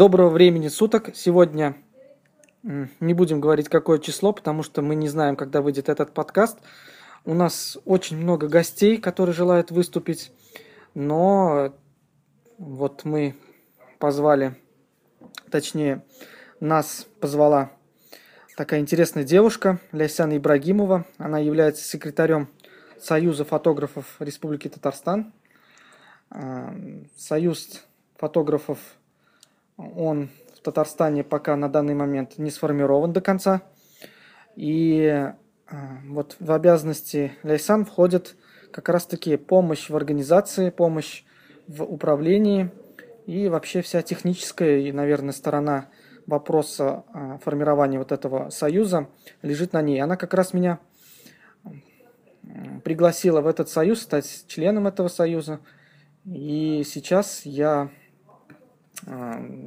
Доброго времени суток. Сегодня не будем говорить, какое число, потому что мы не знаем, когда выйдет этот подкаст. У нас очень много гостей, которые желают выступить, но вот мы позвали, точнее, нас позвала такая интересная девушка, Лясяна Ибрагимова. Она является секретарем Союза фотографов Республики Татарстан. А, Союз фотографов, он в Татарстане пока на данный момент не сформирован до конца. И а, вот в обязанности Ляйсан входит как раз-таки помощь в организации, помощь в управлении и вообще вся техническая и, наверное, сторона вопроса а, формирования вот этого союза лежит на ней. Она как раз меня пригласила в этот союз, стать членом этого союза. И сейчас я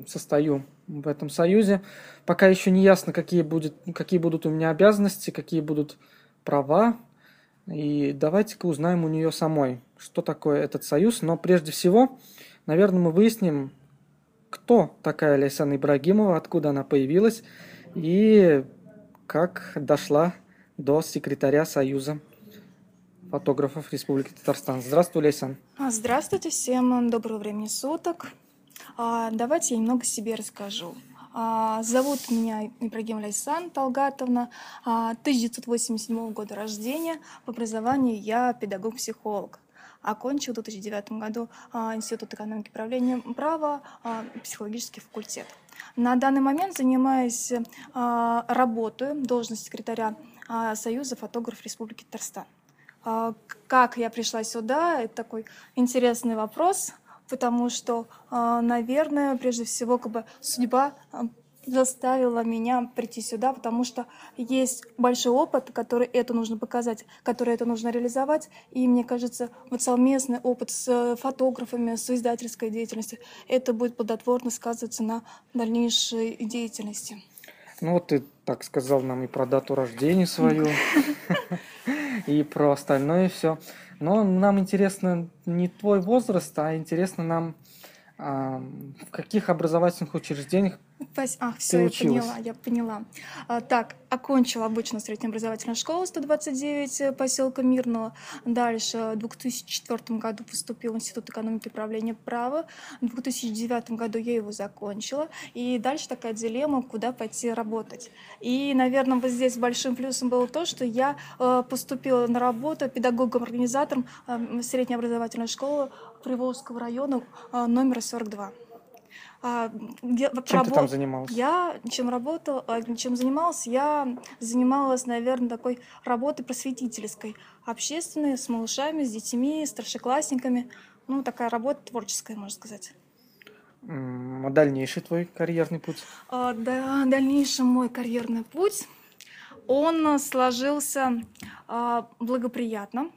состою в этом союзе. Пока еще не ясно, какие, будет, какие будут у меня обязанности, какие будут права. И давайте-ка узнаем у нее самой, что такое этот союз. Но прежде всего, наверное, мы выясним, кто такая Лейсан Ибрагимова, откуда она появилась и как дошла до секретаря Союза фотографов Республики Татарстан. Здравствуй, Лейсан. Здравствуйте всем, доброго времени суток. А, давайте я немного себе расскажу. А, зовут меня Ибрагим Лайсан Талгатовна, 1987 года рождения. В образовании я педагог-психолог. Окончил в 2009 году Институт экономики и правления права, психологический факультет. На данный момент занимаюсь работой, должность секретаря Союза фотографов Республики Татарстан. Как я пришла сюда, это такой интересный вопрос, потому что, наверное, прежде всего, как бы судьба заставила меня прийти сюда, потому что есть большой опыт, который это нужно показать, который это нужно реализовать. И мне кажется, вот совместный опыт с фотографами, с издательской деятельностью, это будет плодотворно сказываться на дальнейшей деятельности. Ну вот ты так сказал нам и про дату рождения свою, и про остальное все. Но нам интересно не твой возраст, а интересно нам в каких образовательных учреждениях Ах, все, я поняла, я поняла. А, так, окончила обычную среднеобразовательную школу 129 э, поселка Мирного. Дальше в 2004 году поступила в Институт экономики и управления права. В 2009 году я его закончила. И дальше такая дилемма, куда пойти работать. И, наверное, вот здесь большим плюсом было то, что я э, поступила на работу педагогом-организатором э, средней образовательной школы Приволжского района номер 42. А, где, чем рабо... ты там занималась? Я чем работала, а, чем занималась, я занималась, наверное, такой работой просветительской, общественной, с малышами, с детьми, старшеклассниками. Ну, такая работа творческая, можно сказать. А дальнейший твой карьерный путь? А, да, дальнейший мой карьерный путь, он сложился а, благоприятно.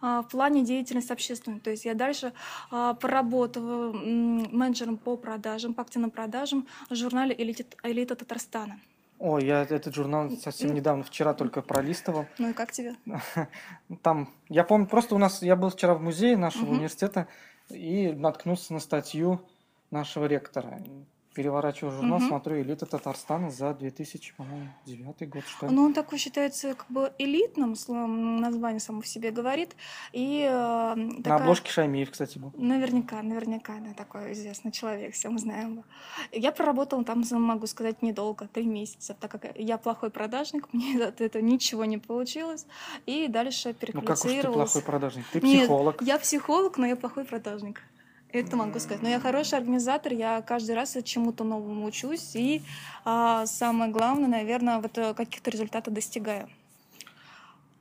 А, в плане деятельности общественной. То есть я дальше а, поработала менеджером по продажам, по активным продажам в журнале «Элита, Элита Татарстана». О, я этот журнал совсем недавно, вчера только пролистывал. Ну и как тебе? Там, я помню, просто у нас, я был вчера в музее нашего угу. университета и наткнулся на статью нашего ректора переворачиваю журнал, угу. смотрю «Элита Татарстана» за 2009 год, что ли. Ну, он такой считается как бы элитным, название само в себе говорит. И, э, такая... На обложке Шаймиев, кстати, был. Наверняка, наверняка, да, такой известный человек, все мы знаем. Я проработала там, могу сказать, недолго, три месяца, так как я плохой продажник, мне от этого ничего не получилось. И дальше переквалифицировалась. Ну, как уж ты плохой продажник? Ты психолог. Нет, я психолог, но я плохой продажник. Это могу сказать. Но я хороший организатор, я каждый раз чему-то новому учусь, и а, самое главное, наверное, вот э, каких-то результатов достигаю.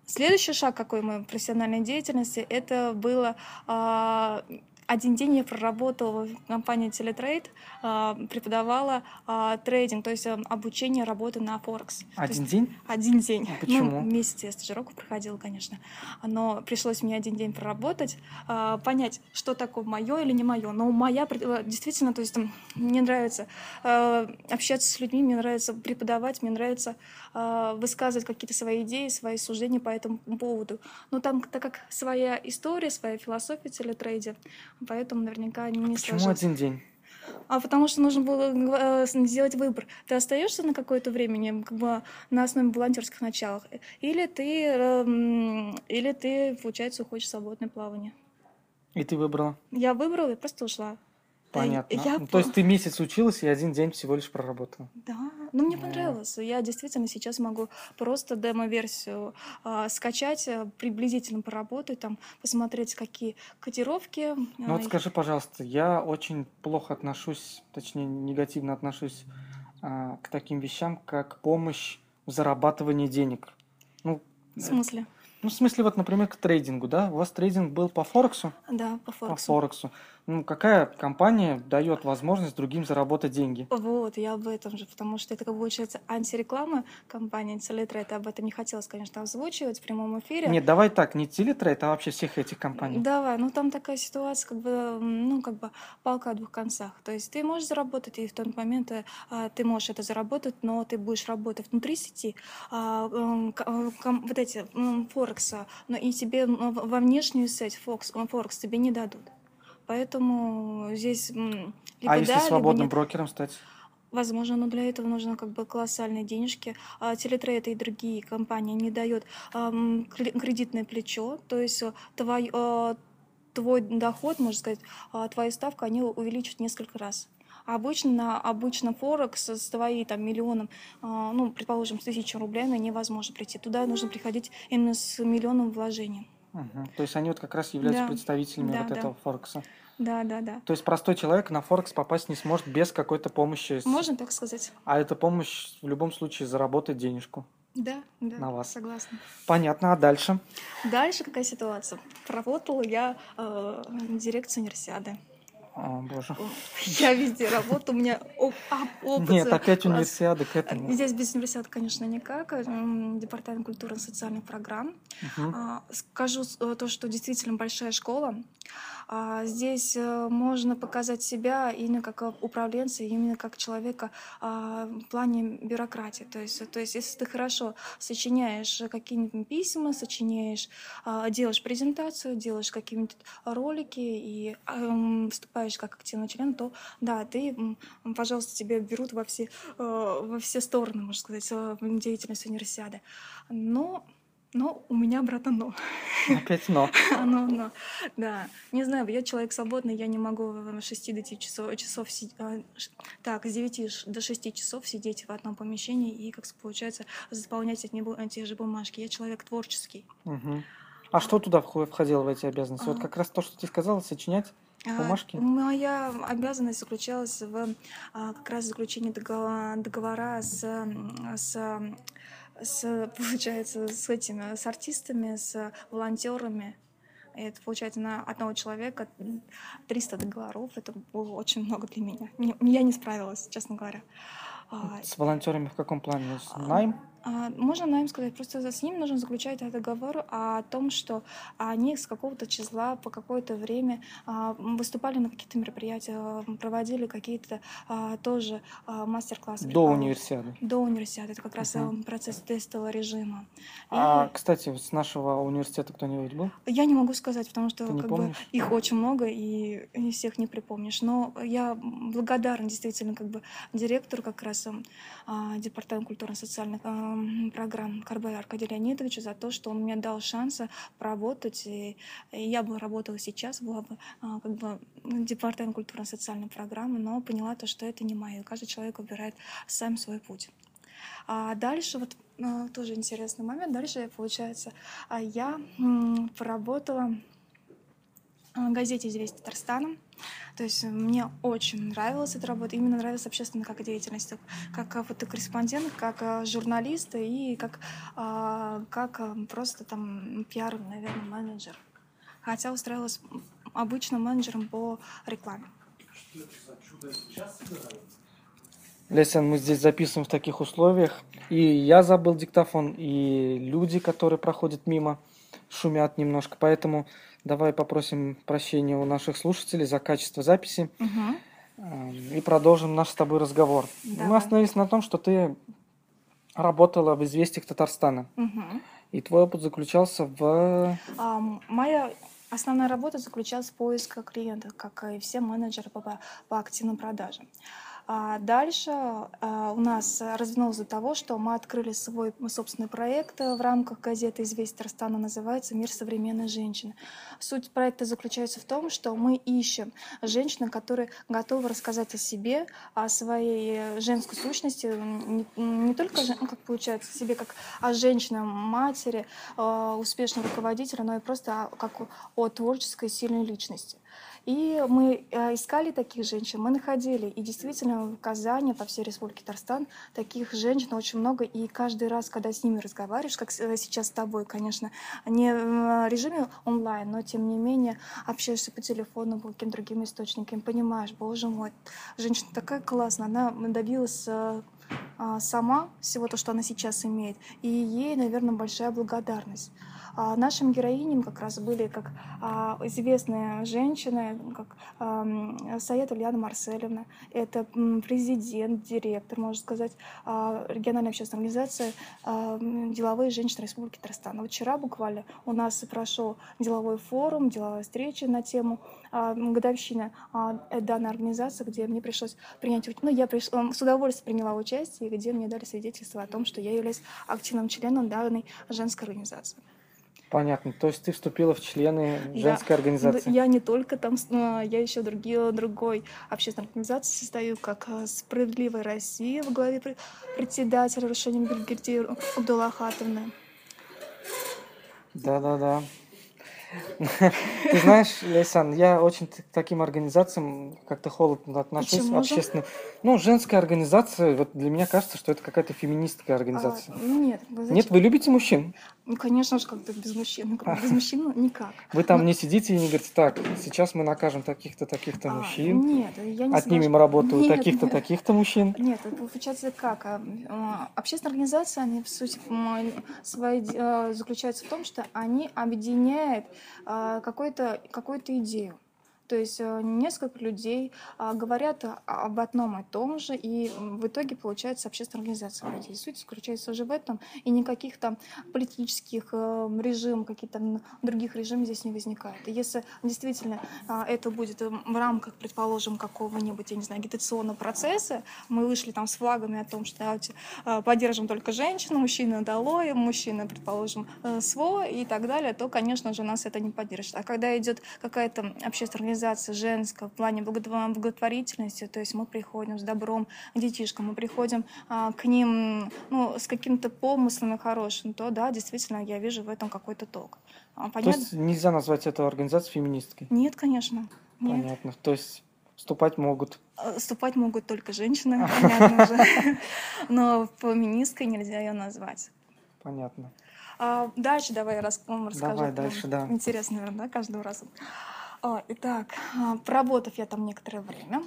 Следующий шаг какой моей профессиональной деятельности, это было а, один день я проработала в компании Teletrade, а, преподавала а, трейдинг, то есть э, обучение работы на Форекс. Один день? Один день. А почему? Ну, месяц я стажировку проходила, конечно. Но пришлось мне один день проработать, а, понять, что такое мое или не мое. Но моя э, действительно, то есть мне нравится э, общаться с людьми, мне нравится преподавать, мне нравится высказывать какие-то свои идеи, свои суждения по этому поводу. Но там, так как своя история, своя философия телетрейде, поэтому наверняка не а Почему один день? А потому что нужно было э, сделать выбор. Ты остаешься на какое-то время, как бы на основе волонтерских началах, или ты, эм, или ты, получается, уходишь в свободное плавание. И ты выбрала? Я выбрала и просто ушла. Понятно. Я... Ну, то есть ты месяц училась и один день всего лишь проработала? Да, ну мне понравилось. Я действительно сейчас могу просто демо-версию э, скачать, э, приблизительно поработать, там, посмотреть, какие котировки. Ну вот скажи, пожалуйста, я очень плохо отношусь, точнее негативно отношусь э, к таким вещам, как помощь в зарабатывании денег. Ну, в смысле? Ну, в смысле, вот, например, к трейдингу, да? У вас трейдинг был по Форексу? Да, по Форексу. По Форексу. Ну, какая компания дает возможность другим заработать деньги? Вот, я об этом же, потому что это, как получается, антиреклама компании Телетрейд. Об этом не хотелось, конечно, озвучивать в прямом эфире. Нет, давай так, не Телетрейд, а вообще всех этих компаний. Давай, ну там такая ситуация, как бы, ну, как бы палка о двух концах. То есть ты можешь заработать, и в тот момент а, ты можешь это заработать, но ты будешь работать внутри сети, а, а, вот эти Форекса, но и тебе во внешнюю сеть Форекс, Форекс тебе не дадут. Поэтому здесь либо А если свободным брокером стать? Возможно, но для этого нужно как бы колоссальные денежки. А Телетрейд и другие компании не дают эм, кредитное плечо, то есть э, твой, э, твой доход, можно сказать, э, твоя ставка, они увеличат несколько раз. А обычно на обычном Форекс с твоей там миллионом, э, ну, предположим, с тысячей рублями невозможно прийти. Туда нужно приходить именно с миллионом вложений. Угу. То есть они вот как раз являются Да. представителями Да, вот да. этого Форекса. Да, да, да. То есть простой человек на Форекс попасть не сможет без какой-то помощи. Можно так сказать? А эта помощь в любом случае заработает денежку. Да, да. На вас. Согласна. Понятно, а дальше? Дальше какая ситуация? Работала я э, в дирекции универсиады. О, боже. Я везде работаю, у меня оп- опыт. Нет, опять универсиады к этому. Здесь без университета, конечно, никак. Департамент культуры и социальных программ. А, Скажу то, что действительно большая школа. А, Здесь э, можно показать себя именно как э, управленца, именно как человека а, в плане бюрократии. То есть, то есть если ты хорошо сочиняешь какие-нибудь письма, сочиняешь, делаешь презентацию, делаешь какие-нибудь ролики и ам, выступаешь как активный член, то да, ты, пожалуйста, тебя берут во все, э, во все стороны, можно сказать, э, в деятельность универсиады. Но но у меня, брата, но. Опять но. но, но. Да. Не знаю, я человек свободный, я не могу с 6 до 9 часов, часов си- а, ш- так, с 9 ш- до 6 часов сидеть в одном помещении и, как получается, заполнять эти, бу- те же бумажки. Я человек творческий. Мгм. А что туда вхо- входило в эти обязанности? Вот А. как раз то, что ты сказала, сочинять А, бумажки. Моя обязанность заключалась в а, как раз заключении договора, договора с, с, с, получается, с этими, с артистами, с волонтерами. И это получается на одного человека м, 300 договоров. Это было очень много для меня. Я не справилась, честно говоря. А, С волонтерами в каком плане? С- А, Найм? А, Можно нам сказать, просто с ним нужно заключать договор о том, что они с какого-то числа по какое-то время а, выступали на каких-то мероприятиях, проводили какие-то а, тоже мастер-классы. До универсиады. До универсиады. Это как раз а, процесс тестового режима. И А, кстати, вот с нашего университета кто-нибудь был? Я не могу сказать, потому что как бы, их очень много, и не всех не припомнишь. Но я благодарна действительно как бы директору как раз м, а, Департамента культурно-социальных программ Карбая Аркадию Леонидовичу за то, что он мне дал шанс поработать. И, я бы работала сейчас, была бы а, как бы Департамент культурно-социальной программы, но поняла то, что это не мое. Каждый человек выбирает сам свой путь. А дальше вот а, тоже интересный момент. Дальше, получается, а, я поработала в газете «Известия Татарстана». То есть мне очень нравилась эта работа. Именно нравилась общественная как деятельность. Как фотокорреспондент, как а, журналист и как, а, как а, просто там пиар, наверное, менеджер. Хотя устраивалась обычным менеджером по рекламе. Лесян, мы здесь записываем в таких условиях. И я забыл диктофон, и люди, которые проходят мимо, шумят немножко. Поэтому давай попросим прощения у наших слушателей за качество записи. Эм, И продолжим наш с тобой разговор. Мы Давай. остановились на том, что ты работала в «Известиях Татарстана». Мгм. И твой опыт заключался в... А, моя основная работа заключалась в поиске клиентов, как и все менеджеры по, по активным продажам. А дальше а, у нас развернулось до того, что мы открыли свой собственный проект в рамках газеты «Известия Татарстана», называется «Мир современной женщины». Суть проекта заключается в том, что мы ищем женщин, которые готовы рассказать о себе, о своей женской сущности, не, только, ну, как получается, себе как о женщине, матери, а, успешном руководителе, но и просто как о творческой сильной личности. И мы э, искали таких женщин, мы находили. И действительно в Казани, по всей республике Татарстан, таких женщин очень много. И каждый раз, когда с ними разговариваешь, как э, сейчас с тобой, конечно, не в режиме онлайн, но тем не менее общаешься по телефону, по каким-то другим источникам, понимаешь, боже мой, женщина такая классная, она добилась э, а, сама всего то, что она сейчас имеет. И ей, наверное, большая благодарность. А нашим героиням как раз были как а, известные женщины, как Саед Ульяна Марселевна, это президент, директор, можно сказать, а, региональной общественной организации «Деловые женщины Республики Татарстан». Вчера буквально у нас прошел деловой форум, деловая встреча на тему годовщины данной организации, где мне пришлось принять, ну, я приш... с удовольствием приняла участие, где мне дали свидетельство о том, что я являюсь активным членом данной женской организации. Понятно. То есть ты вступила в члены женской я, организации? Я не только там, я еще другие, другой общественной организации состою, как э, «Справедливая Россия» в главе председателя Рушанин Бельгерди Абдуллахатовны. Да-да-да. Ты знаешь, Лейсан, я очень к таким организациям как-то холодно отношусь. Почему общественным. Ну, женская организация, вот для меня кажется, что это какая-то феминистская организация. А, нет. Нет, вы любите мужчин? Ну, конечно же, как-то без мужчин. Ну, без мужчин ну, никак. Вы там Но... не сидите и не говорите, так, сейчас мы накажем таких-то, таких-то а, мужчин. Нет, я не Отнимем работу таких-то, таких-то мужчин. Нет, получается как? А, а, общественные организации, они, в сути, свои, заключаются в том, что они объединяют какую-то какую идею. То есть э, несколько людей а, говорят об одном и том же, и в итоге получается общественная организация людей. Суть заключается уже в этом, и никаких там политических э, режимов, каких-то других режимов здесь не возникает. И если действительно а, это будет в рамках, предположим, какого-нибудь, я не знаю, агитационного процесса, мы вышли там с флагами о том, что давайте э, поддержим только женщин, мужчины долой, мужчины, предположим, свой и так далее, то, конечно же, нас это не поддержит. А когда идет какая-то общественная организация, организация женская в плане благотворительности, то есть мы приходим с добром к детишкам, мы приходим а, к ним ну, с каким-то помыслом хорошим, то да, действительно, я вижу в этом какой-то толк. А, понятно? То есть нельзя назвать эту организацию феминисткой? Нет, конечно. Нет. Понятно. То есть вступать могут? А, вступать могут только женщины, понятно же. Но феминисткой нельзя ее назвать. Понятно. А, дальше давай я расскажу. Давай дальше, да. Интересно, наверное, да, каждого раза. А, итак, а, проработав я там некоторое время,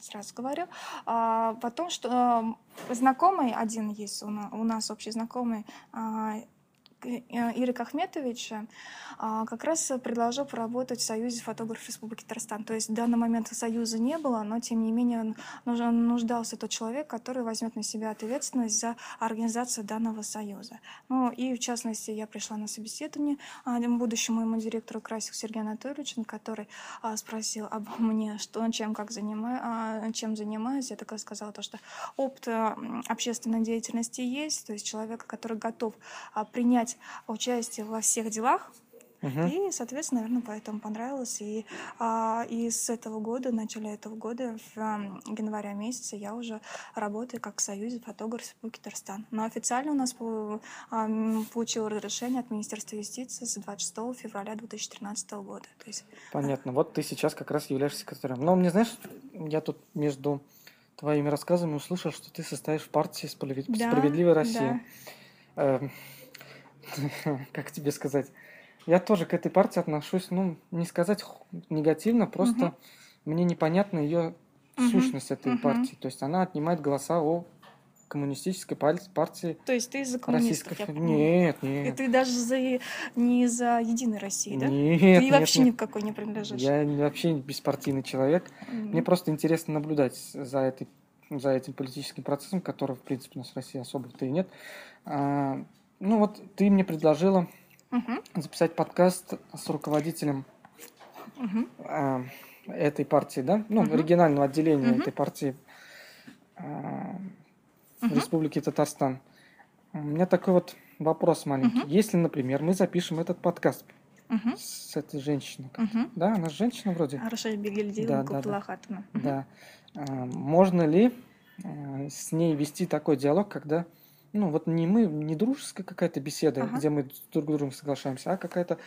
сразу говорю. А, потом, что знакомый один есть у нас, общий знакомый, Иры Ахметовича а, как раз предложил поработать в Союзе фотографов Республики Татарстан. То есть в данный момент Союза не было, но тем не менее нуждался тот человек, который возьмет на себя ответственность за организацию данного союза. Ну и в частности я пришла на собеседование а, будущему моему директору Красику Сергею Анатольевичу, который а, спросил обо мне, что, чем, как занимаю, чем занимаюсь. Я такая сказала, то, что опыт общественной деятельности есть, то есть человек, который готов принять принимать участие во всех делах. Угу. И, соответственно, наверное, поэтому понравилось. И, а, и с этого года, начала этого года, в а, январе месяце, я уже работаю как в Союзе фотографов Республики Татарстан. Но официально у нас по, а, получил разрешение от Министерства юстиции с 26 февраля 2013 года. То есть, Понятно. Вот ты сейчас как раз являешься секретарем. Но мне, знаешь, я тут между твоими рассказами услышал, что ты состоишь в партии «Справедливая Россия». Да. Как тебе сказать, я тоже к этой партии отношусь, ну, не сказать негативно, просто угу. мне непонятна ее угу. сущность этой угу. партии. То есть она отнимает голоса о коммунистической партии. То есть ты за коммунистов? Российской... Нет, нет. И ты даже за... не за Единой России, да? Нет, Ты нет, вообще нет. никакой не принадлежишь? Я вообще беспартийный человек. Mm-hmm. Мне просто интересно наблюдать за, этой, за этим политическим процессом, который, в принципе, у нас в России особо-то и нет. А, ну вот ты мне предложила Мгм. записать подкаст с руководителем Мгм. э, этой партии, да, ну, Мгм. регионального отделения Мгм. этой партии э, в Мгм. Республике Татарстан. У меня такой вот вопрос маленький. Мгм. Если, например, мы запишем этот подкаст Мгм. с этой женщиной, Мгм. да, она же женщина вроде, Хорошо, Да, Бегельдиевна да, да. Куплахатовна. да, можно ли э, с ней вести такой диалог, когда, ну, вот не мы, не дружеская какая-то беседа, Ага. где мы друг с другом соглашаемся, а какая-то,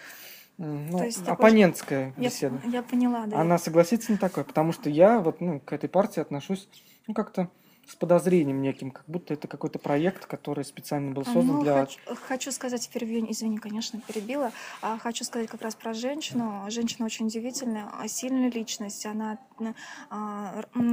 ну, То есть такой- оппонентская Я, беседа. я поняла, да. Она согласится на такое, потому что я вот ну, к этой партии отношусь ну, как-то с подозрением неким, как будто это какой-то проект, который специально был создан ну, для... хочу, хочу сказать, перебью, извини, конечно, перебила. А, хочу сказать как раз про женщину. Женщина очень удивительная, а, сильная личность. Она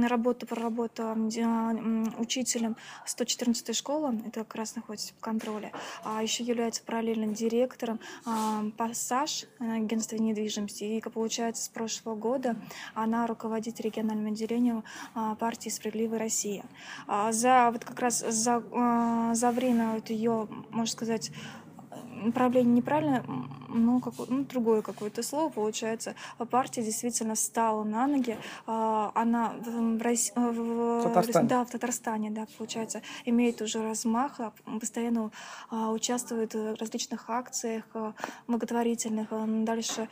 работа, проработала м, ди- а, учителем 114 школы, это как раз находится в контроле. А еще является параллельным директором а, «Пассаж» э, агентства недвижимости. И, как получается, с прошлого года она руководит региональным отделением а, партии «Справедливая Россия». А, За вот как раз за, а, за время вот ее, можно сказать, направление неправильно, ну, какое, ну, другое какое-то слово, получается. А Партия действительно встала на ноги. А, Она в, Росси- в- Татарстане. да, в Татарстане, да, получается, имеет уже размах, а, постоянно участвует в различных акциях а, благотворительных, дальше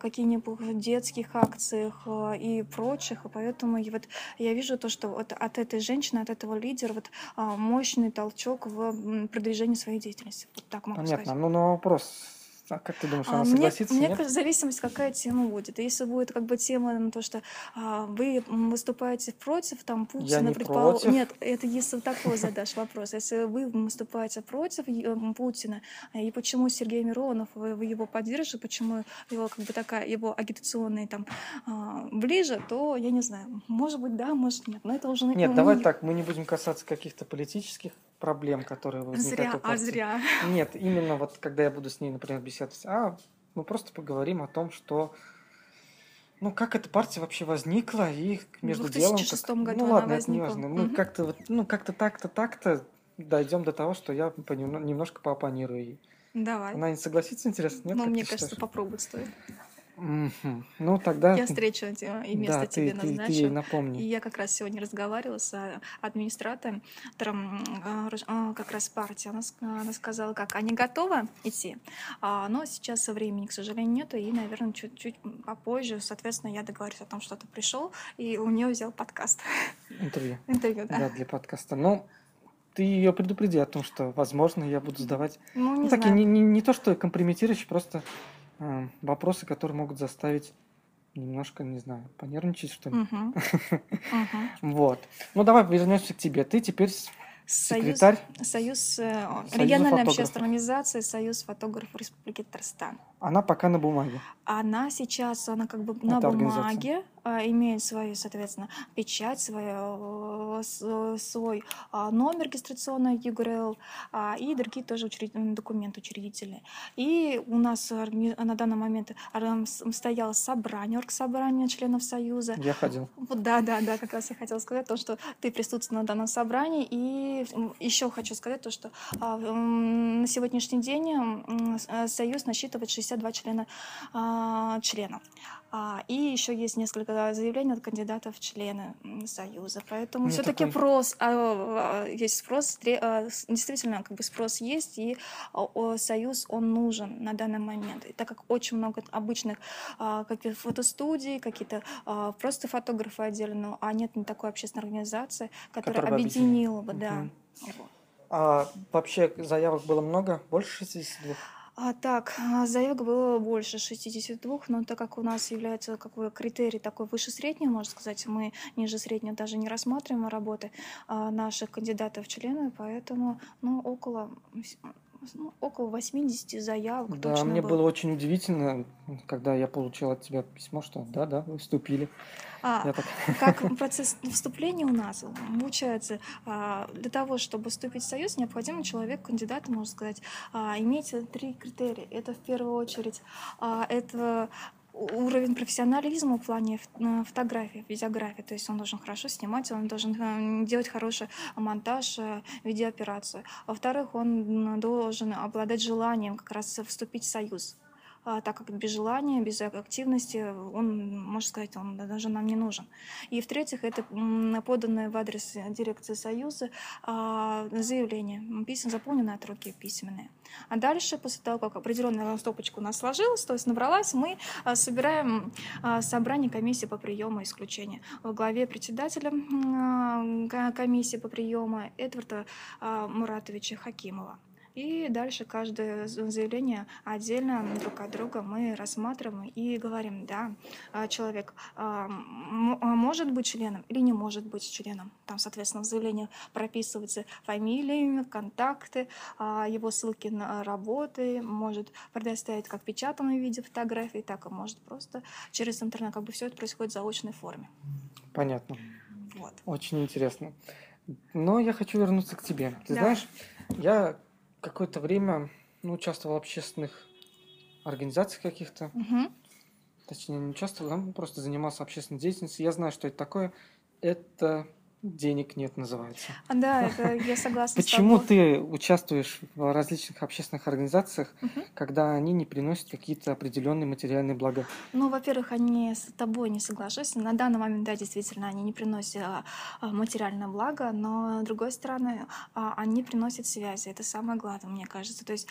какие-нибудь детских акциях а, и прочих. И поэтому и вот я вижу то, что вот от этой женщины, от этого лидера вот мощный толчок в продвижении своей деятельности. Вот так могу Понятно. сказать. Ну, на вопрос, а как ты думаешь, она А, Мне, согласится? мне нет? кажется, зависимость, какая тема будет. Если будет как бы тема на то, что а, вы выступаете против там Путина, не предполо- против. Нет, это если такой задашь вопрос. Если вы выступаете против м, Путина, а, и почему Сергей Миронов, вы, вы его поддержите, почему его как бы такая, его агитационная там а, ближе, то я не знаю. Может быть, да, может нет. Но это уже Нет, ну, давай не- так, мы не будем касаться каких-то политических проблем, которые возникают Зря, у а зря. Нет, именно вот когда я буду с ней, например, беседовать, а мы просто поговорим о том, что ну как эта партия вообще возникла и В между делом. 2006 как- году ну она ладно, это не возникла. важно. Мы Мгм. как-то вот, ну как-то так-то так-то дойдем до того, что я понем- немножко поопонирую ей. Давай. Она не согласится, интересно? Нет, Ну, мне кажется, считаешь? попробовать стоит. Мгм. Ну тогда. Я встречу те- и место да, тебе ты, ты, ты ей назначу. напомни. И я как раз сегодня разговаривала с а, администратором м, а, Рож- а, как раз партии. Она, ск- она сказала, как они готовы идти, а, но сейчас времени, к сожалению, нету, и, наверное, чуть-чуть попозже, соответственно, я договорюсь о том, что ты пришел, и у нее взял подкаст. Интервью. Интервью, да. Да, для подкаста. Но ты ее предупреди о том, что, возможно, я буду задавать Ну, не Ну, такие знаю. не, не, не то, что компрометирующие, просто э, вопросы, которые могут заставить немножко, не знаю, понервничать, что ли. Вот. Ну, давай вернемся к тебе. Ты теперь Союз, секретарь. Союз, э, Союза региональная фотографов. общественная организация Союз фотографов Республики Татарстан. Она пока на бумаге. Она сейчас, она как бы на Это бумаге имеет свою, соответственно, печать, свою, э, с- свой а, номер регистрационный ЮГРЛ а, и другие тоже учред- м, документы учредительные. И у нас на данный момент а, стояло собрание, оргсобрание членов Союза. Я ходил. Да, да, да, как раз я хотела сказать то, что ты присутствовал на данном собрании. И еще хочу сказать то, что а, на сегодняшний день э, Союз насчитывает 62 члена, а, членов. А, И еще есть несколько заявлений от кандидатов в члены Союза. Поэтому Мне все-таки такой- спрос, а, а, есть спрос, а, действительно, как бы спрос есть, и Союз, он нужен на данный момент. И так как очень много обычных а, каких фотостудий, какие-то просто фотографы отдельно, а нет не такой общественной организации, которая Которая объединила бы, да. Вот. А вообще заявок было много? Больше 62? А, так, а, заявок было больше 62, но так как у нас является как бы критерий такой выше среднего, можно сказать, мы ниже среднего даже не рассматриваем работы а, наших кандидатов в члены, поэтому ну, около, ну, около 80 заявок Да, точно мне было. было очень удивительно, когда я получил от тебя письмо, что да-да, вы вступили. А, Я так, Как процесс вступления у нас получается, а, для того, чтобы вступить в союз, необходимо человек, кандидат, можно сказать, а, иметь три критерия. Это в первую очередь, а, это уровень профессионализма в плане фотографии, видеографии. То есть он должен хорошо снимать, он должен э, делать хороший монтаж, э, видеооперацию. Во-вторых, он должен обладать желанием как раз вступить в союз. А, так как без желания, без активности он, можно сказать, он даже нам не нужен. И в-третьих, это поданное в адрес дирекции Союза а, заявление, письма заполненные от руки письменные. А дальше, после того, как определенная стопочка у нас сложилась, то есть набралась, мы а, собираем собрание комиссии по приему исключения. В главе председателя комиссии по приему Эдварда Муратовича Хакимова. И дальше каждое заявление отдельно друг от друга мы рассматриваем и говорим, да, а, человек а, а, может быть членом или не может быть членом. Там, соответственно, в заявлении прописываются фамилии, контакты, его ссылки на работы, может предоставить как в печатном виде фотографии, так и может просто через интернет. Как бы все это происходит в заочной форме. Понятно. Вот. Очень интересно. Но я хочу вернуться к тебе. Ты да. знаешь, я какое-то время ну, участвовал в общественных организациях каких-то. Угу. Точнее, не участвовал, а просто занимался общественной деятельностью. Я знаю, что это такое. Это денег нет называется. А, да, это я согласна. Почему ты участвуешь в различных общественных организациях, угу. когда они не приносят какие-то определенные материальные блага? Ну, во-первых, они с тобой не соглашусь. На данный момент, да, действительно, они не приносят а, материальное благо, но с другой стороны, а, они приносят связи. Это самое главное, мне кажется. То есть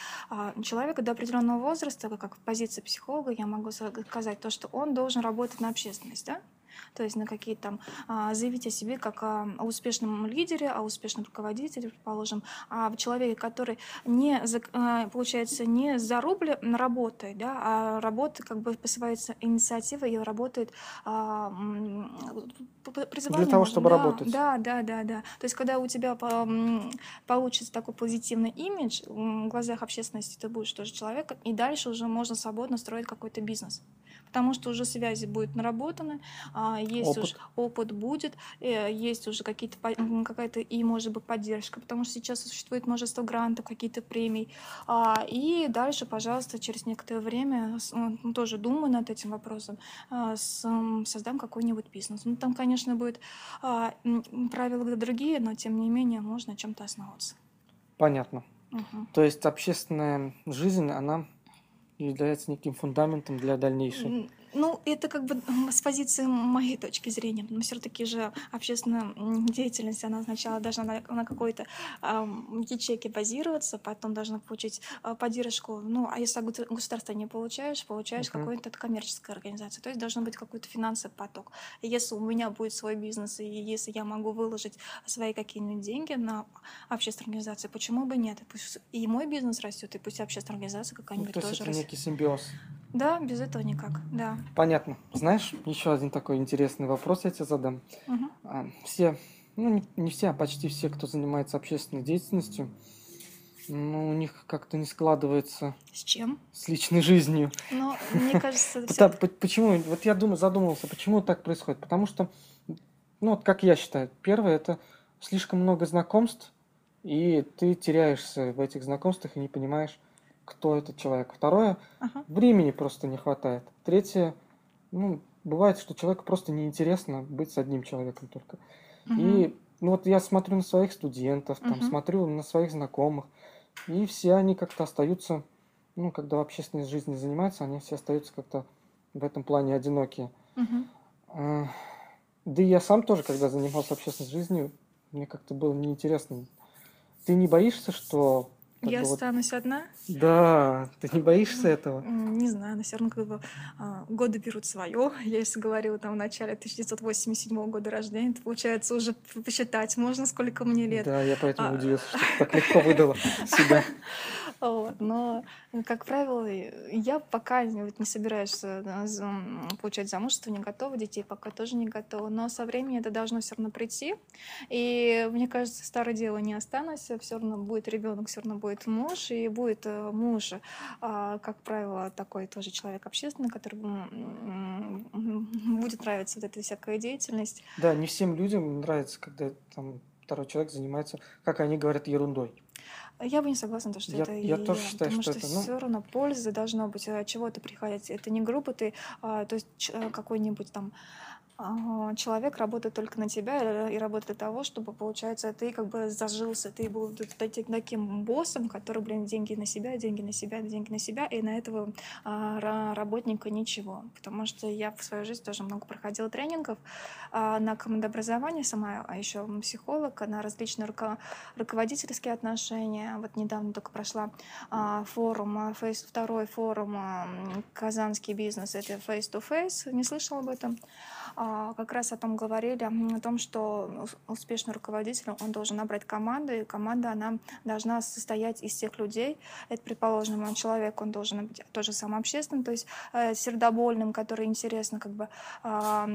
человек до определенного возраста, как в позиции психолога, я могу сказать то, что он должен работать на общественность, да? То есть на какие-то там а, заявить о себе как о, успешном лидере, о успешном руководителе, предположим, а в человеке, который не, а, получается, не зарублен работой, да, а работает как бы по своей инициативе и работает а, Для того, чтобы да, работать. Да, да, да, да. То есть когда у тебя получится такой позитивный имидж в глазах общественности, ты будешь тоже человеком, и дальше уже можно свободно строить какой-то бизнес потому что уже связи будут наработаны, а, есть опыт. уже опыт будет, э, есть уже какие-то какая-то и может быть поддержка, потому что сейчас существует множество грантов, какие-то премий, а, и дальше, пожалуйста, через некоторое время ну, тоже думаю над этим вопросом, а, создам какой-нибудь бизнес. Ну там, конечно, будет правила другие, но тем не менее можно чем-то основываться. Понятно. Угу. То есть общественная жизнь, она является неким фундаментом для дальнейшей. Ну, это как бы с позиции моей точки зрения. Но все-таки же общественная деятельность, она сначала должна на, на какой-то э, ячейке базироваться, потом должна получить э, поддержку. Ну, а если государство не получаешь, получаешь uh-huh. какую-то коммерческую организацию. То есть должен быть какой-то финансовый поток. Если у меня будет свой бизнес, и если я могу выложить свои какие-нибудь деньги на общественную организацию, почему бы нет? И пусть и мой бизнес растет, и пусть общественная организация какая-нибудь ну, то тоже есть это растет. некий симбиоз. Да, без этого никак, да. Понятно. Знаешь, еще один такой интересный вопрос я тебе задам. Угу. Все, ну не, не все, а почти все, кто занимается общественной деятельностью, ну, у них как-то не складывается. С чем? С личной жизнью. Ну, мне кажется, это... Почему? Вот я думаю, задумался, почему так происходит? Потому что, ну, вот как я считаю, первое это слишком много знакомств, и ты теряешься в этих знакомствах и не понимаешь, кто этот человек. Второе, ага. времени просто не хватает. Третье, ну, бывает, что человеку просто неинтересно быть с одним человеком только. Угу. И ну, вот я смотрю на своих студентов, там, угу. смотрю на своих знакомых, и все они как-то остаются, ну, когда в общественной жизни занимаются, они все остаются как-то в этом плане одинокие. Угу. да и я сам тоже, когда занимался общественной жизнью, мне как-то было неинтересно. Ты не боишься, что как я останусь вот... одна? Да, ты не боишься этого? Не знаю, но все равно как бы а, годы берут свое. Я если говорила там в начале 1987 года рождения, то получается уже посчитать можно, сколько мне лет. Да, я поэтому а... удивился, что так легко выдала себя. Но, как правило, я пока не собираюсь получать замужество, не готова, детей пока тоже не готова. Но со временем это должно все равно прийти. И мне кажется, старое дело не останусь, все равно будет ребенок, все равно будет муж, и будет э, муж, а, как правило, такой тоже человек общественный, который будет нравиться вот эта всякая деятельность. Да, не всем людям нравится, когда там второй человек занимается, как они говорят, ерундой. Я бы не согласна, то, что Я, это я и тоже считаю, потому что что это, ну, все равно польза должно быть, от чего-то приходить. Это не грубо ты, а, то есть э, какой-нибудь там а, человек работает только на тебя и работает для того, чтобы, получается, ты как бы зажился, ты был таким боссом, который, блин, деньги на себя, деньги на себя, деньги на себя, и на этого а, ра- работника ничего. Потому что я в свою жизнь тоже много проходила тренингов а, на командообразование, сама а еще психолог, на различные руко- руководительские отношения. Вот недавно только прошла а, форум, а, фейс, второй форум а, «Казанский бизнес», это face-to-face, не слышал об этом? А, как раз о том говорили, о том, что ус- успешный руководитель, он должен набрать команду, и команда, она должна состоять из тех людей, это, предположим, человек, он должен быть тоже самообщественным, то есть э, сердобольным, который интересно как бы а,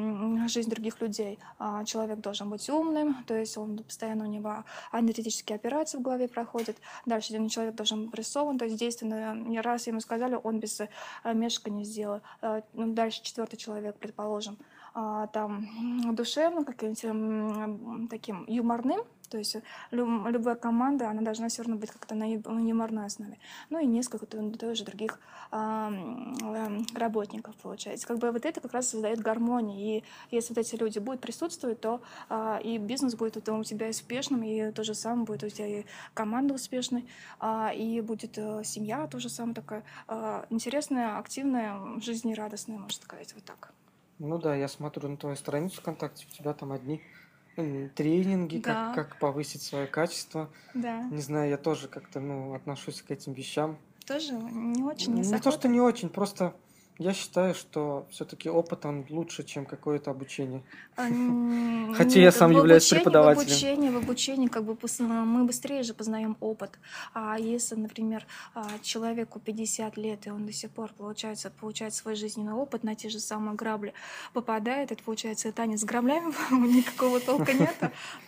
жизнь других людей. А, Человек должен быть умным, то есть он постоянно у него аналитические операции в голове проходят. Дальше один человек должен быть прессован, то есть действенно, раз ему сказали, он без э, мешка не сделал. Э, ну, Дальше четвертый человек, предположим, там м, душевным, м, таким юморным, то есть лю- любая команда, она должна все равно быть как-то на юморной основе. Ну и несколько то- тоже других а, эм, работников, получается. Как бы вот это как раз создает гармонию. И если вот эти люди будут присутствовать, то а, и бизнес будет вот у тебя успешным, и то же самое будет у тебя и команда успешной, а, и будет э, семья тоже самая такая а, интересная, активная, жизнерадостная, можно сказать, вот так. Ну да, я смотрю на твою страницу ВКонтакте, у тебя там одни тренинги, Да. как, как повысить свое качество. Да. Не знаю, я тоже как-то, ну, отношусь к этим вещам. Тоже не очень, не Не то, что не очень, просто я считаю, что все-таки опыт, он лучше, чем какое-то обучение. А, Хотя я сам являюсь обучении- преподавателем. В обучении, в обучении как бы мы быстрее же познаем опыт. А если, например, а, человеку 50 лет, и он до сих пор, получается, получает свой жизненный опыт на те же самые грабли, попадает, это получается танец с граблями, никакого толка нет,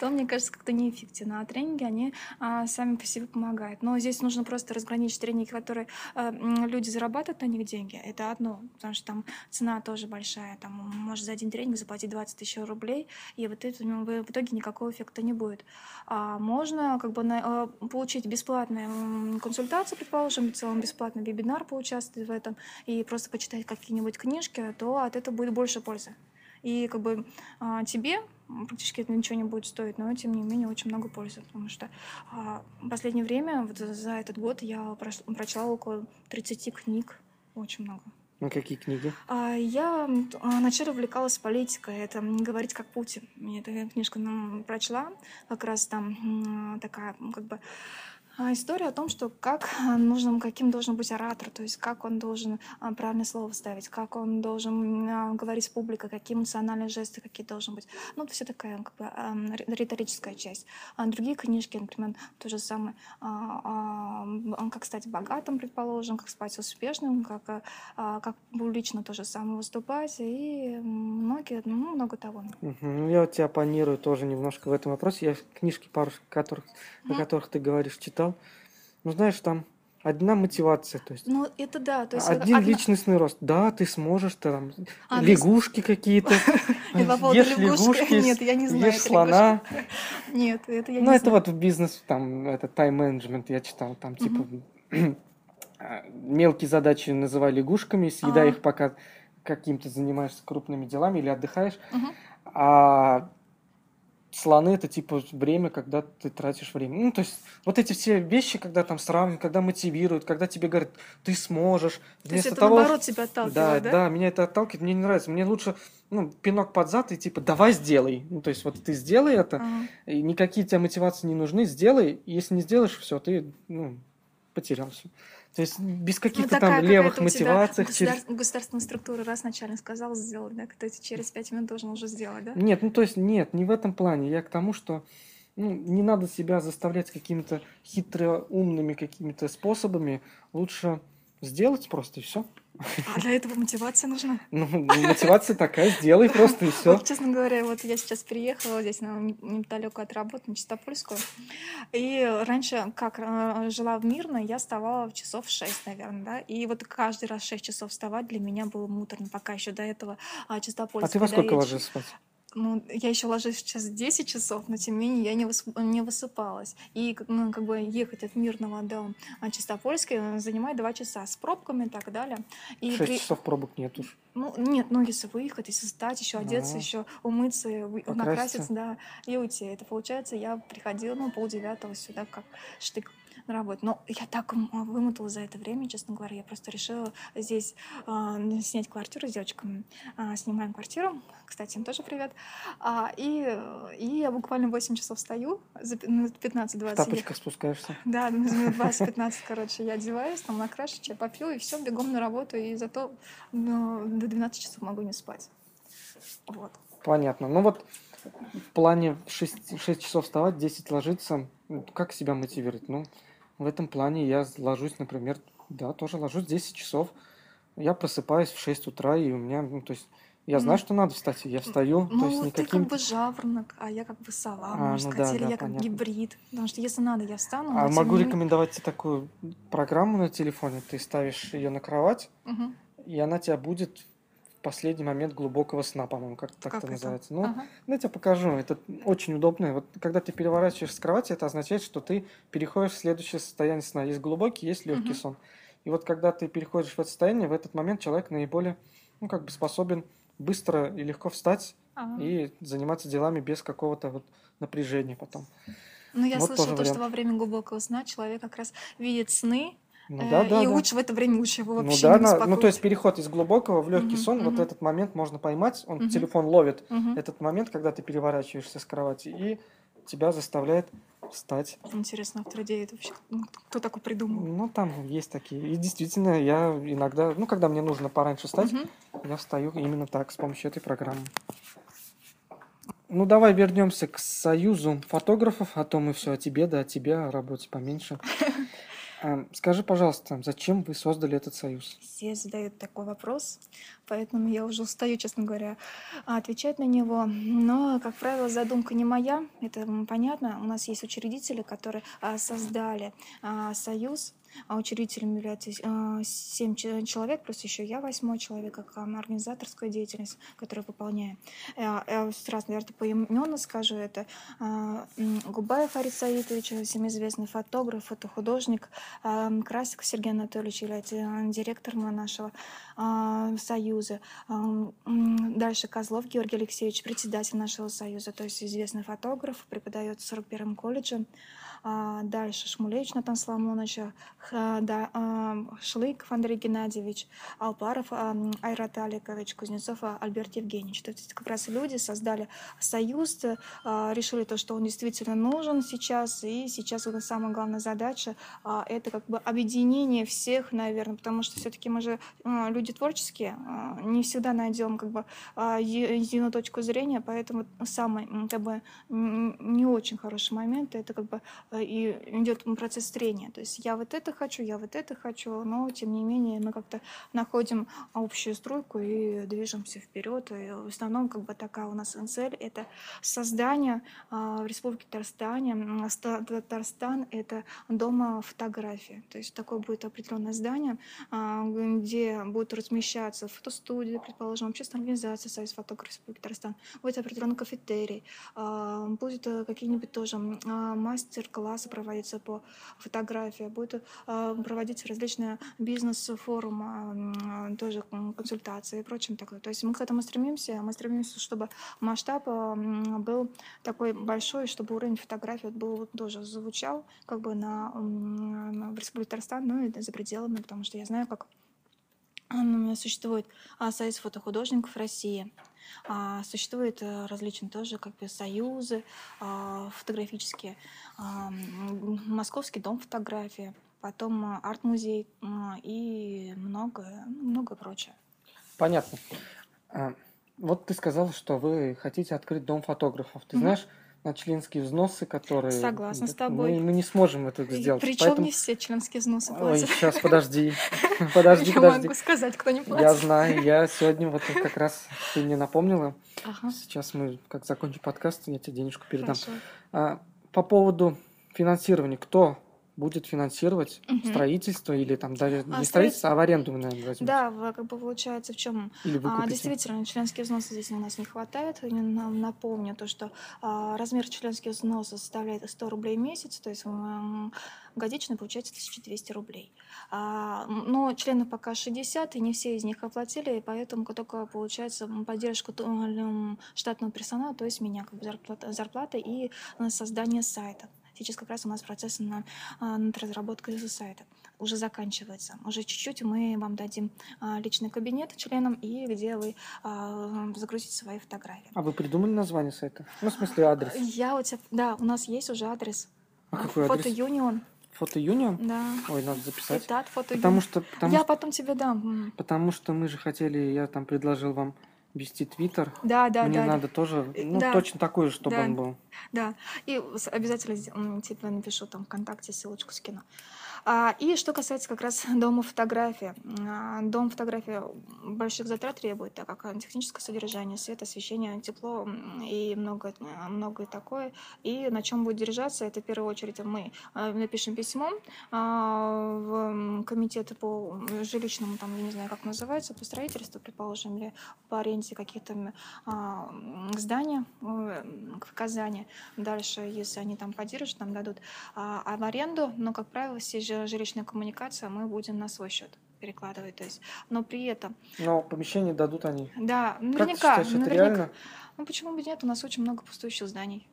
то, мне кажется, как-то неэффективно. А тренинги, они а, сами по себе помогают. Но здесь нужно просто разграничить тренинги, которые а, люди зарабатывают на них деньги, это одно, потому что там цена тоже большая, там может за один тренинг заплатить 20 тысяч рублей, и вот это ну, в итоге никакого эффекта не будет. А можно как бы на- э, получить бесплатную консультацию, предположим, в целом бесплатный вебинар, поучаствовать в этом и просто почитать какие-нибудь книжки, то от этого будет больше пользы. И как бы а, тебе практически это ничего не будет стоить, но тем не менее очень много пользы, потому что а, в последнее время, вот за этот год я прочла около 30 книг, очень много. Ну, какие книги? А, Я а, вначале увлекалась политикой, это «Говорить как Путин». Я эту книжку ну, прочла, как раз там такая как бы история о том, что как а, нужно, каким должен быть оратор, то есть как он должен а, правильное слово ставить, как он должен а, говорить с публикой, какие эмоциональные жесты какие должны быть. Ну, это все такая как бы риторическая часть. А другие книжки, например, то же самое, а, а, как стать богатым, предположим, как стать успешным, как, а, а, как публично то же самое выступать и многие, ну, много того. Ну, я вот тебя оппонирую тоже немножко в этом вопросе. Я книжки пару, которых, о которых ты говоришь, читал. Ну, знаешь, там одна мотивация, то есть Ну, это да, то есть один одна- личностный рост. Да, ты сможешь, ты там А, ну, лягушки какие-то. По поводу Ешь лягушки, нет, я не знаю, ешь это слона. Нет, это я Ну, не это знаю. вот в бизнес, там, это тайм-менеджмент я читал, там, типа, а, мелкие задачи называй лягушками, съедай Ага. их, пока каким-то занимаешься крупными делами или отдыхаешь. А слоны это типа время, когда ты тратишь время. Ну, то есть вот эти все вещи, когда там сравнивают, когда мотивируют, когда тебе говорят, ты сможешь. То есть это наоборот тебя Да, отталкивает, да, да? меня это отталкивает, мне не нравится. Мне лучше, ну, пинок под зад и типа, давай сделай. Ну, то есть вот ты сделай это, Ага. и никакие тебе мотивации не нужны, сделай. Если не сделаешь, все, ты, ну, потерялся. То есть без Ну, каких-то такая там левых мотиваций. через- государ- государственная структура раз начальник сказал сделать, да, ты через пять минут должен уже сделать, да? Нет, ну то есть нет, не в этом плане. Я к тому, что ну, не надо себя заставлять какими-то хитроумными какими-то способами. Лучше сделать просто и все. А для этого мотивация нужна. Ну, мотивация такая, сделай просто и все. Вот, честно говоря, вот я сейчас переехала здесь на, неподалеку от работы, на Чистопольскую. И раньше, как э, жила в Мирной, я вставала в часов в 6, наверное, да. И вот каждый раз в 6 часов вставать для меня было муторно, пока еще до этого а, А Чистопольская ты во сколько ложишься спать? Ну, я еще ложусь сейчас 10 часов, но тем не менее я не, высып, не высыпалась. И ну, как бы ехать от Мирного до а, Чистопольска э, занимает 2 часа с пробками и так далее. И 6 при... часов пробок нет уж. Ну, нет, ну, если выехать, если встать, еще одеться, а еще умыться, Покраситься. накраситься, да, и уйти. Это получается, я приходила, ну, полдевятого сюда, как штык на работу. Но я так вымотала за это время, честно говоря. Я просто решила здесь э, снять квартиру с девочками. Э, снимаем квартиру. Кстати, им тоже привет. А, и, и я буквально 8 часов стою, за 15-20. В тапочках я... спускаешься? Да, за минут 20-15, короче, я одеваюсь, там накрашу, чай попью, и все, бегом на работу, и зато ну, до 12 часов могу не спать. Вот. Понятно. Ну вот в плане 6, 6 часов вставать, 10 ложиться, как себя мотивировать? Ну, в этом плане я ложусь, например, да, тоже ложусь 10 часов. Я просыпаюсь в 6 утра, и у меня, ну, то есть, я знаю, ну, что надо встать, я встаю. Ну, то есть никаким... ты как бы жаворонок, а я как бы сова, а, можно ну, сказать, да, или да, я понятно. как гибрид. Потому что если надо, я встану. А могу не... рекомендовать тебе такую программу на телефоне. Ты ставишь ее на кровать, угу. и она тебя будет последний момент глубокого сна, по-моему, как, так как это называется. Ну, ага. ну, я тебе покажу. Это очень удобно. Вот когда ты переворачиваешься с кровати, это означает, что ты переходишь в следующее состояние сна. Есть глубокий, есть легкий угу. сон. И вот когда ты переходишь в это состояние, в этот момент человек наиболее, ну, как бы способен быстро и легко встать ага. и заниматься делами без какого-то вот напряжения потом. Ну, я вот слышала то, вариант. что во время глубокого сна человек как раз видит сны, ну, да, да, и да. лучше в это время лучше его ну вообще ну, да, не беспокоить. Ну, то есть переход из глубокого в легкий угу, сон, угу. вот этот момент можно поймать, он угу. телефон ловит угу. этот момент, когда ты переворачиваешься с кровати, и тебя заставляет встать. Интересно, автор идеи это вообще кто такой придумал? Ну, там есть такие. И действительно, я иногда, ну, когда мне нужно пораньше встать, угу. я встаю именно так, с помощью этой программы. Ну, давай вернемся к союзу фотографов, а то мы все о тебе, да о тебе, о работе поменьше. Скажи, пожалуйста, зачем вы создали этот союз? Все задают такой вопрос, поэтому я уже устаю, честно говоря, отвечать на него. Но, как правило, задумка не моя, это понятно. У нас есть учредители, которые а, создали а, союз а учредителем является э, семь человек, плюс еще я восьмой человек, как организаторская деятельность, которую выполняю. Я, я сразу, наверное, поименно скажу это. Э, Губаев Арит Саитович, всем известный фотограф, фотохудожник, э, Красиков Сергей Анатольевич является директором нашего союза. Дальше Козлов Георгий Алексеевич, председатель нашего союза, то есть известный фотограф, преподает в 41-м колледже. А, дальше Шмулевич Натан Соломонович, а, Шлыков Андрей Геннадьевич, Алпаров а, Айрат Аликович, Кузнецов Альберт Евгеньевич. То есть как раз люди создали союз, решили то, что он действительно нужен сейчас, и сейчас вот самая главная задача — это как бы объединение всех, наверное, потому что все-таки мы же люди творческие, не всегда найдем как бы единую точку зрения, поэтому самый как бы не очень хороший момент — это как бы Э, и идет процесс трения. То есть я вот это хочу, я вот это хочу, но тем не менее мы как-то находим общую стройку и движемся вперед. И в основном как бы такая у нас цель — это создание а, в Республике Татарстане. Татарстан — это дома фотографии. То есть такое будет определенное здание, а, где будут размещаться фотостудии, предположим, общественная организация Союз фотографов Республики Татарстан, будет определенный кафетерий, а, будет э, какие-нибудь тоже мастер-классы, классы проводятся по фотографии, будут а, проводиться различные бизнес-форумы, тоже консультации и прочим такое. То есть мы к этому стремимся, мы стремимся, чтобы масштаб был такой большой, чтобы уровень фотографии был тоже звучал как бы на, на в Республике Татарстан, ну и за пределами, потому что я знаю, как существует а, Союз фотохудожников России. А, существуют э, различные тоже как бы союзы а, фотографические. А, Московский дом фотографии, потом арт-музей и многое, многое прочее. Понятно. Вот ты сказал, что вы хотите открыть дом фотографов. Ты знаешь, на членские взносы, которые... Согласна с тобой. Мы, мы не сможем это сделать. Причем поэтому... не все членские взносы платят. Ой, сейчас, подожди. Подожди, я подожди. могу сказать, кто не платит. Я знаю, я сегодня вот как раз ты мне напомнила. Ага. Сейчас мы, как закончим подкаст, я тебе денежку передам. А, по поводу финансирования, кто будет финансировать Мгм. строительство или там даже А, не строит- строительство, а в аренду наверное, возьмете. Да, как бы получается в чем А, действительно, членские взносы здесь у нас не хватает. И нам напомню то, что а, размер членских взносов составляет 100 рублей в месяц, то есть годично получается 1200 рублей. А, но членов пока 60, и не все из них оплатили, и поэтому только получается поддержку штатного персонала, то есть меня, как бы зарплата, зарплата и э, создание сайта. Сейчас как раз у нас процесс на, а, над разработкой сайта уже заканчивается. Уже чуть-чуть мы вам дадим а, личный кабинет членам и где вы а, загрузите свои фотографии. А вы придумали название сайта? Ну, в смысле, адрес. Я у тебя, да, у нас есть уже адрес. А какой Фото адрес? Юнион, Фото Юнион? да. Ой, надо записать. Этат, фото Потому что, потому, Я что, потом тебе дам. Потому что мы же хотели, я там предложил вам вести твиттер. Да, да, Мне да. надо тоже, Э, ну, да. точно такой же, чтобы Да. он был. Да, и обязательно тебе напишу там ВКонтакте, ссылочку скину. А, и что касается как раз дома фотографии. А, Дом фотографии больших затрат требует, так как техническое содержание, свет, освещение, тепло и многое, а, многое такое. И на чем будет держаться, это в первую очередь мы напишем письмо в комитет по жилищному, там, я не знаю, как называется, по строительству, предположим, или по аренде каких-то зданий э, в Казани. Дальше, если они там поддержат, нам дадут а, в аренду, но, как правило, все жи- жилищная коммуникация мы будем на свой счет перекладывать. То есть, но при этом, Но помещение дадут они. да, Как ты наверняка, считаешь, это наверняка. реально? Ну почему бы нет? У нас очень много пустующих зданий.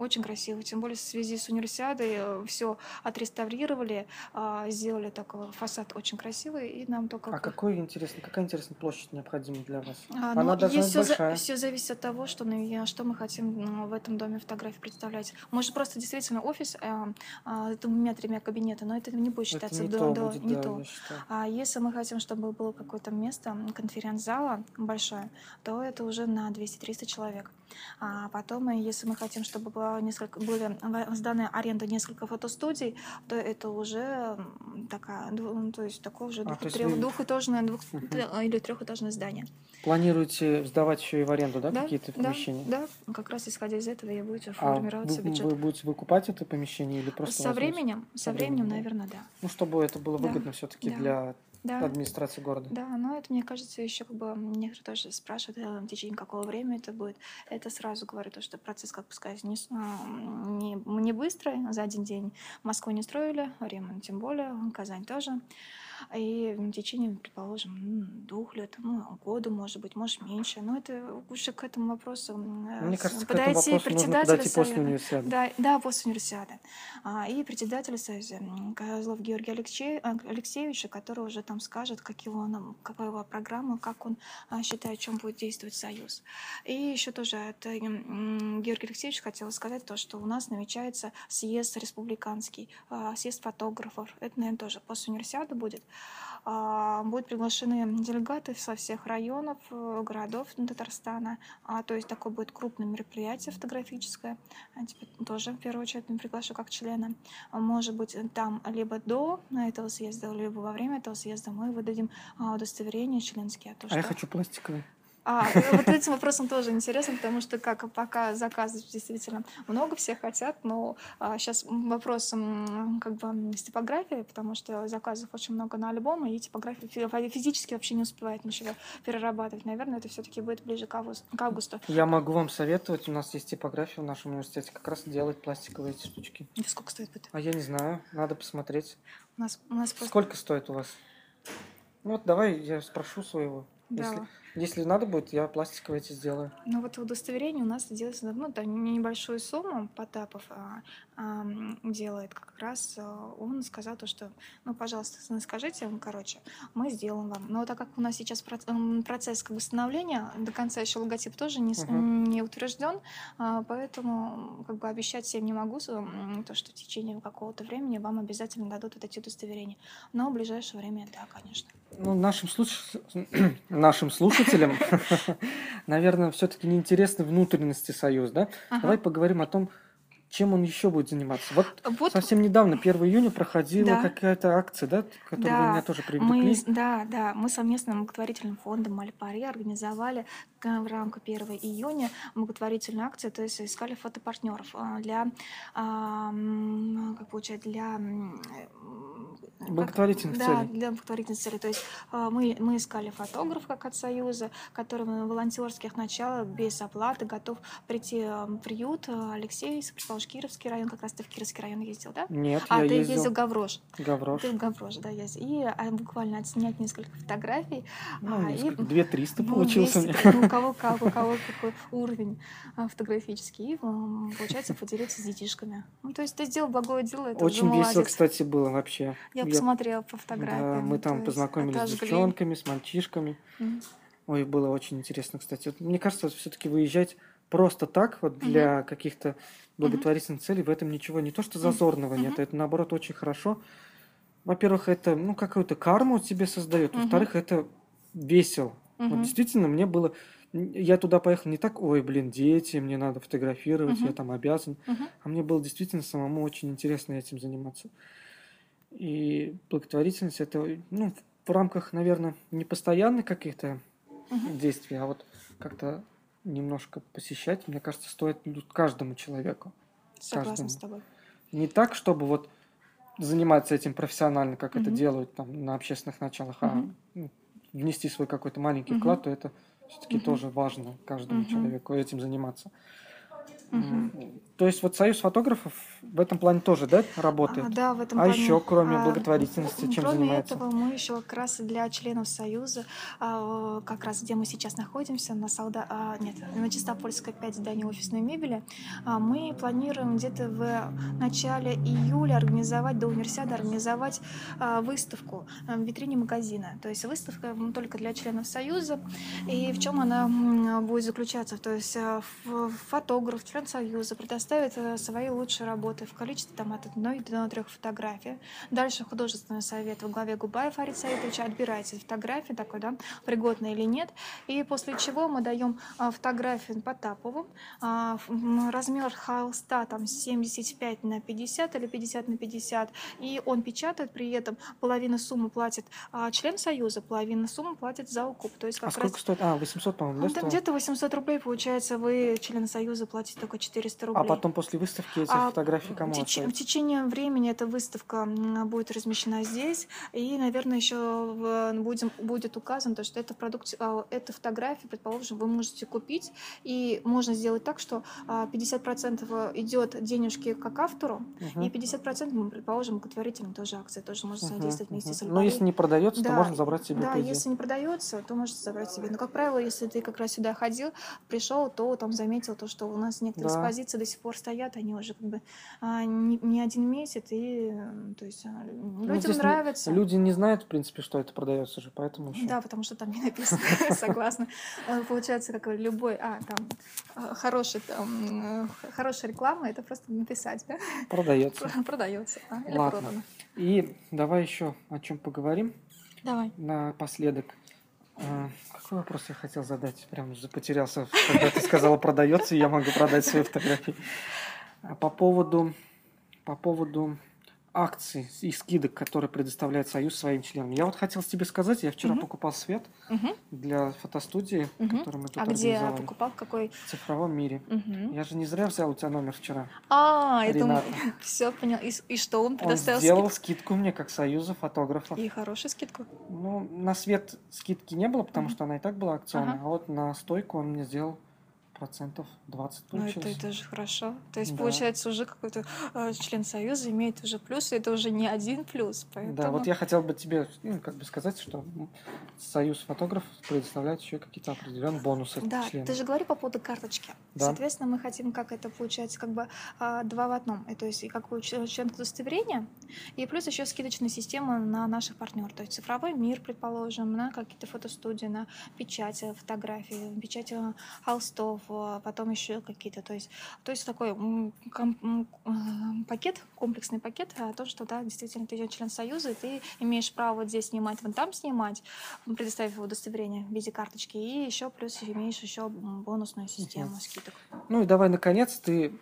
Очень красиво, тем более в связи с универсиадой все отреставрировали, а, сделали такой фасад очень красивый, и нам только А какой интересный, какая интересная площадь необходима для вас? А, Она ну, должна быть все, большая. все зависит от того, что, ну, что мы хотим ну, в этом доме фотографии представлять. Может, просто действительно офис э, а, с двумя-тремя кабинетами, но это не будет Это считаться не до- то до- будет, не да, то. А если мы хотим, чтобы было какое-то место, конференц-зала большое, то это уже на 200-300 человек. А потом, и если мы хотим, чтобы было несколько, были сданы аренда несколько фотостудий, то это уже такая, ну, то есть такое уже А, то есть двух- вы- двухэтажное двух- Мгм. или трехэтажное здание. Планируете сдавать еще и в аренду, да, Да, какие-то да, помещения? Да, как раз исходя из этого и будет А формироваться вы, бюджет. вы будете выкупать это помещение или просто со возьмете? временем, со Со временем, временем, да. наверное, да. Ну, чтобы это было Да, выгодно все-таки да. для Да, администрации города. да, но это, мне кажется, еще как бы некоторые тоже спрашивают, э, в течение какого времени это будет. Это сразу говорю, то, что процесс, как бы сказать, не, а, не, не быстрый, за один день Москву не строили, Ремон тем более, Казань тоже. И в течение, предположим, двух лет, ну, года, может быть, может, меньше. Но это уже к этому вопросу э, Мне кажется, к этому нужно подойти после совета. универсиады. Да, да, после универсиады. А, и председатель Союза Козлов Георгий Алексей, а, Алексеевич, который уже там скажет, как его, нам- какая его программа, как он а, считает, чем будет действовать Союз. И еще тоже от э, Георгия Алексеевича хотела сказать то, что у нас намечается съезд республиканский, съезд фотографов. Это, наверное, тоже после универсиады будет. А, Будут приглашены делегаты со всех районов, э, городов Татарстана. А, То есть такое будет крупное мероприятие фотографическое. А Тебя тоже в первую очередь приглашу как члена. А, Может быть, там либо до этого съезда, либо во время этого съезда мы выдадим а, удостоверение членские. То, А я что- хочу пластиковый. А, э, вот этим вопросом тоже интересно, потому что как пока заказов действительно много, все хотят, но сейчас вопрос как бы с типографией, потому что заказов очень много на альбомы, и типография фи- физически вообще не успевает ничего перерабатывать. Наверное, это все-таки будет ближе к августу. К августу. Я могу вам советовать, у нас есть типография в нашем университете, как раз делать пластиковые эти штучки. Это сколько стоит будет? А я не знаю, надо посмотреть. У нас, у нас просто... Сколько стоит у вас? Вот давай я спрошу своего. Да. Если, если надо будет, я пластиковые эти сделаю. Ну вот удостоверение у нас делается да, не- небольшую сумму Потапов а, делает как раз. а, Он сказал то, что, ну, пожалуйста, скажите, короче, мы сделаем вам. Но так как у нас сейчас процесс как бы становления, до конца еще логотип тоже не, Мгм. не утвержден, а, поэтому как бы обещать всем не могу, то, что в течение какого-то времени вам обязательно дадут вот эти удостоверения. Но в ближайшее время, да, конечно. Ну, нашим, слуш- нашим слушателям, наверное, все-таки неинтересны внутренности Союз, да? Давай поговорим о том, чем он еще будет заниматься? Вот, Вот совсем недавно, 1 июня, проходила Да. какая-то акция, да, которую вы Да, меня тоже мы, привлекли. с- да, да, мы совместно с благотворительным фондом Мальпари организовали к- в рамках 1 июня благотворительную акцию, то есть искали фотопартнеров а, для, а, как получается, для э, Благотворительных да, целей. для благотворительных целей. То есть а, мы, мы искали фотографа как от Союза, который на волонтерских началах без оплаты готов прийти а, в приют Алексей, предположим, Кировский район, как раз ты в Кировский район ездил, да? Нет, А, я ты ездил ездил в Гаврош. Гаврош. Ты в Гавроше, да, есть. И а, буквально отснять несколько фотографий. Ну, а, и, несколько, 2-300 ну, получился ну, у кого как, у кого какой уровень а, фотографический. И, получается, поделиться с детишками. Ну, то есть ты сделал благое дело, это Очень весело, молодец. кстати, было вообще. Я Я- посмотрела по Да, фотографиям. мы то там познакомились с отожгли. девчонками, с мальчишками. Мгм. Ой, было очень интересно, кстати. Вот мне кажется, все-таки выезжать просто так, вот для каких-то благотворительных целей, в этом ничего не то, что зазорного нет, Мгм. это наоборот очень хорошо. Во-первых, это, ну, какую-то карму тебе создает. Мгм. Во-вторых, это весело. Вот Мгм. действительно, мне было... Я туда поехал не так, ой, блин, дети, мне надо фотографировать, я Мгм. там обязан. Мгм. А мне было действительно самому очень интересно этим заниматься. И благотворительность это, ну, в рамках, наверное, не постоянных каких-то Мгм. действий, а вот как-то немножко посещать, мне кажется, стоит ну, каждому человеку. Согласна каждому. с тобой. Не так, чтобы вот заниматься этим профессионально, как это Мгм. делают там на общественных началах, а Мгм. ну, внести свой какой-то маленький Мгм. вклад, то это все-таки Мгм. тоже важно каждому Мгм. человеку этим заниматься. М, То есть вот союз фотографов в этом плане тоже, да, работает? А, да, в этом А плане, еще, кроме а, благотворительности, чем Кроме занимается? этого, мы еще как раз для членов Союза, а, как раз где мы сейчас находимся, на Солда... а, нет, на Чистопольской 5 здание офисной мебели, а, мы планируем где-то в начале июля организовать, до универсиады организовать а, выставку а, в витрине магазина. То есть выставка только для членов Союза. И в чем она будет заключаться? То есть а, фотограф, член Союза предоставит э, свои лучшие работы в количестве там, от одной до трех фотографий. Дальше художественный совет во главе Губаев Арит Саидовича отбирает эти фотографии, такой, да, пригодны или нет. И после чего мы даем а, фотографии Потапову. А, м, размер холста там 75 на 50 или 50 на 50. И он печатает, при этом половину суммы платит а, член Союза, половину суммы платит за укуп. То есть А как сколько раз стоит? А, 800, по-моему, да, где-то 800 рублей, получается, вы, член Союза, платите только 400 рублей. А потом после выставки эти А фотографии кому в, теч- отправить? в течение времени эта выставка будет размещена здесь, и, наверное, еще будем, будет указано, то, что это продукт, а, эта фотография, предположим, вы можете купить, и можно сделать так, что а, 50% идет денежки как автору, Мгм. и 50%, мы, предположим, благотворительным тоже акция, тоже можно Мгм, задействовать вместе мгм. с Ну, Альпари. если не продается, то Да, можно забрать себе Да, если не продается, то можете забрать себе. Но, как правило, если ты как раз сюда ходил, пришел, то там заметил то, что у нас некоторые Да. экспозиции до сих пор стоят, они уже как бы а, не, не один месяц, и то есть а, Ну, людям здесь не- нравится. Люди не знают, в принципе, что это продается же, поэтому еще. Да, потому что там не написано, согласна. Э, Получается, как любой, а, там, э, хороший, там, э, хорошая реклама, это просто написать, да? Продается. Продается, а, или Ладно. продано. И давай еще о чем поговорим Давай. напоследок. А, Какой вопрос я хотел задать? Прям потерялся, когда ты сказала продается, и я могу продать свои фотографии. А По поводу, по поводу акций и скидок, которые предоставляет Союз своим членам. Я вот хотел тебе сказать, я вчера Мгм. покупал свет Мгм, для фотостудии, мгм. которую мы тут А где покупал? Какой? в цифровом мире. Мгм. Я же не зря взял у тебя номер вчера. А, это Рената. все понял. И, и что он Он предоставил сделал скидку? скидку мне как Союза фотографов. И хорошую скидку. Ну, на свет скидки не было, потому Мгм. что она и так была акционная. Ага. А вот на стойку он мне сделал процентов 20 Ну, это, получилось. это же хорошо. То есть, Да. получается, уже какой-то э, член Союза имеет уже плюс, и это уже не один плюс. Поэтому... Да, вот я хотел бы тебе ну, как бы сказать, что м, Союз фотографов предоставляет еще какие-то определенные бонусы Да, членам. ты же говори по поводу карточки. Да. Соответственно, мы хотим, как это получается, как бы а, два в одном. И, то есть, и как член удостоверения, и плюс еще скидочная система на наших партнеров. То есть цифровой мир, предположим, на какие-то фотостудии, на печать э, фотографий, печать э, холстов, э, потом еще какие-то. То есть, то есть такой ком- э, пакет, комплексный пакет о том, что да, действительно ты член Союза, и ты имеешь право вот здесь снимать, вон там снимать, предоставив удостоверение в виде карточки, и еще плюс имеешь еще бонусную систему скидок. Ну и давай, наконец, ты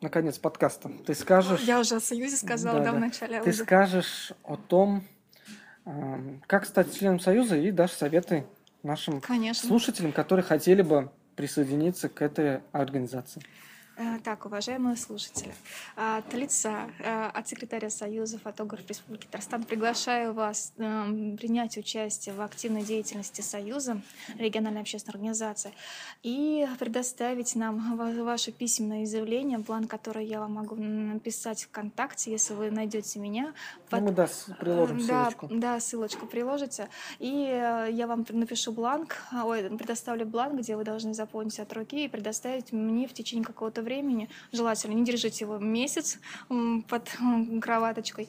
наконец, подкаста. Ты скажешь... Я уже о Союзе сказала, да, Да, в да. начале. Ты аудио. скажешь о том, эм, как стать членом Союза и дашь советы нашим Конечно. слушателям, которые хотели бы присоединиться к этой организации. Э, Так, уважаемые слушатели, а, от лица, э, от секретаря Союза фотографов Республики Татарстан приглашаю вас эм, принять участие в активной деятельности Союза, региональной общественной организации, и предоставить нам ва- ваше письменное заявление, план, который я вам могу написать ВКонтакте, если вы найдете меня. Ну, мы, да, приложим Э, да, ссылочку. Да, ссылочку приложите. И э, я вам напишу бланк, а, ой, предоставлю бланк, где вы должны заполнить от руки и предоставить мне в течение какого-то времени, желательно не держите его месяц под кроваточкой.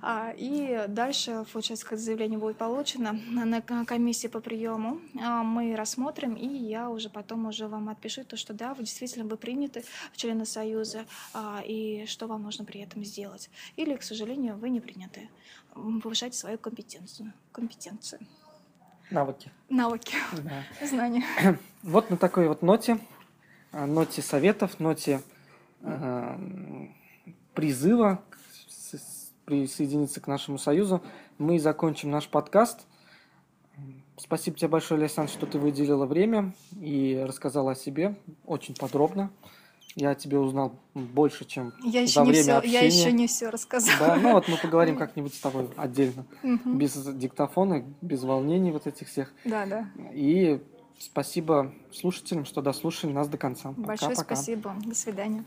А, И дальше, получается, когда заявление будет получено на комиссии по приему, а, мы рассмотрим, и я уже потом уже вам отпишу то, что да, вы действительно вы приняты в члены Союза, а, и что вам нужно при этом сделать. Или, к сожалению, вы не приняты. Повышайте свою компетенцию. Компетенцию. Навыки. Навыки, Да. знания. Вот на такой вот ноте, ноте советов, ноте э, призыва присоединиться к нашему союзу, мы закончим наш подкаст. Спасибо тебе большое, Александр, что ты выделила время и рассказала о себе очень подробно. Я о тебе узнал больше, чем Я за время все, я общения. еще не все рассказала. Да, ну вот мы поговорим как-нибудь с тобой отдельно, без диктофона, без волнений вот этих всех. Да, да. И спасибо слушателям, что дослушали нас до конца. Большое Пока-пока. спасибо. До свидания.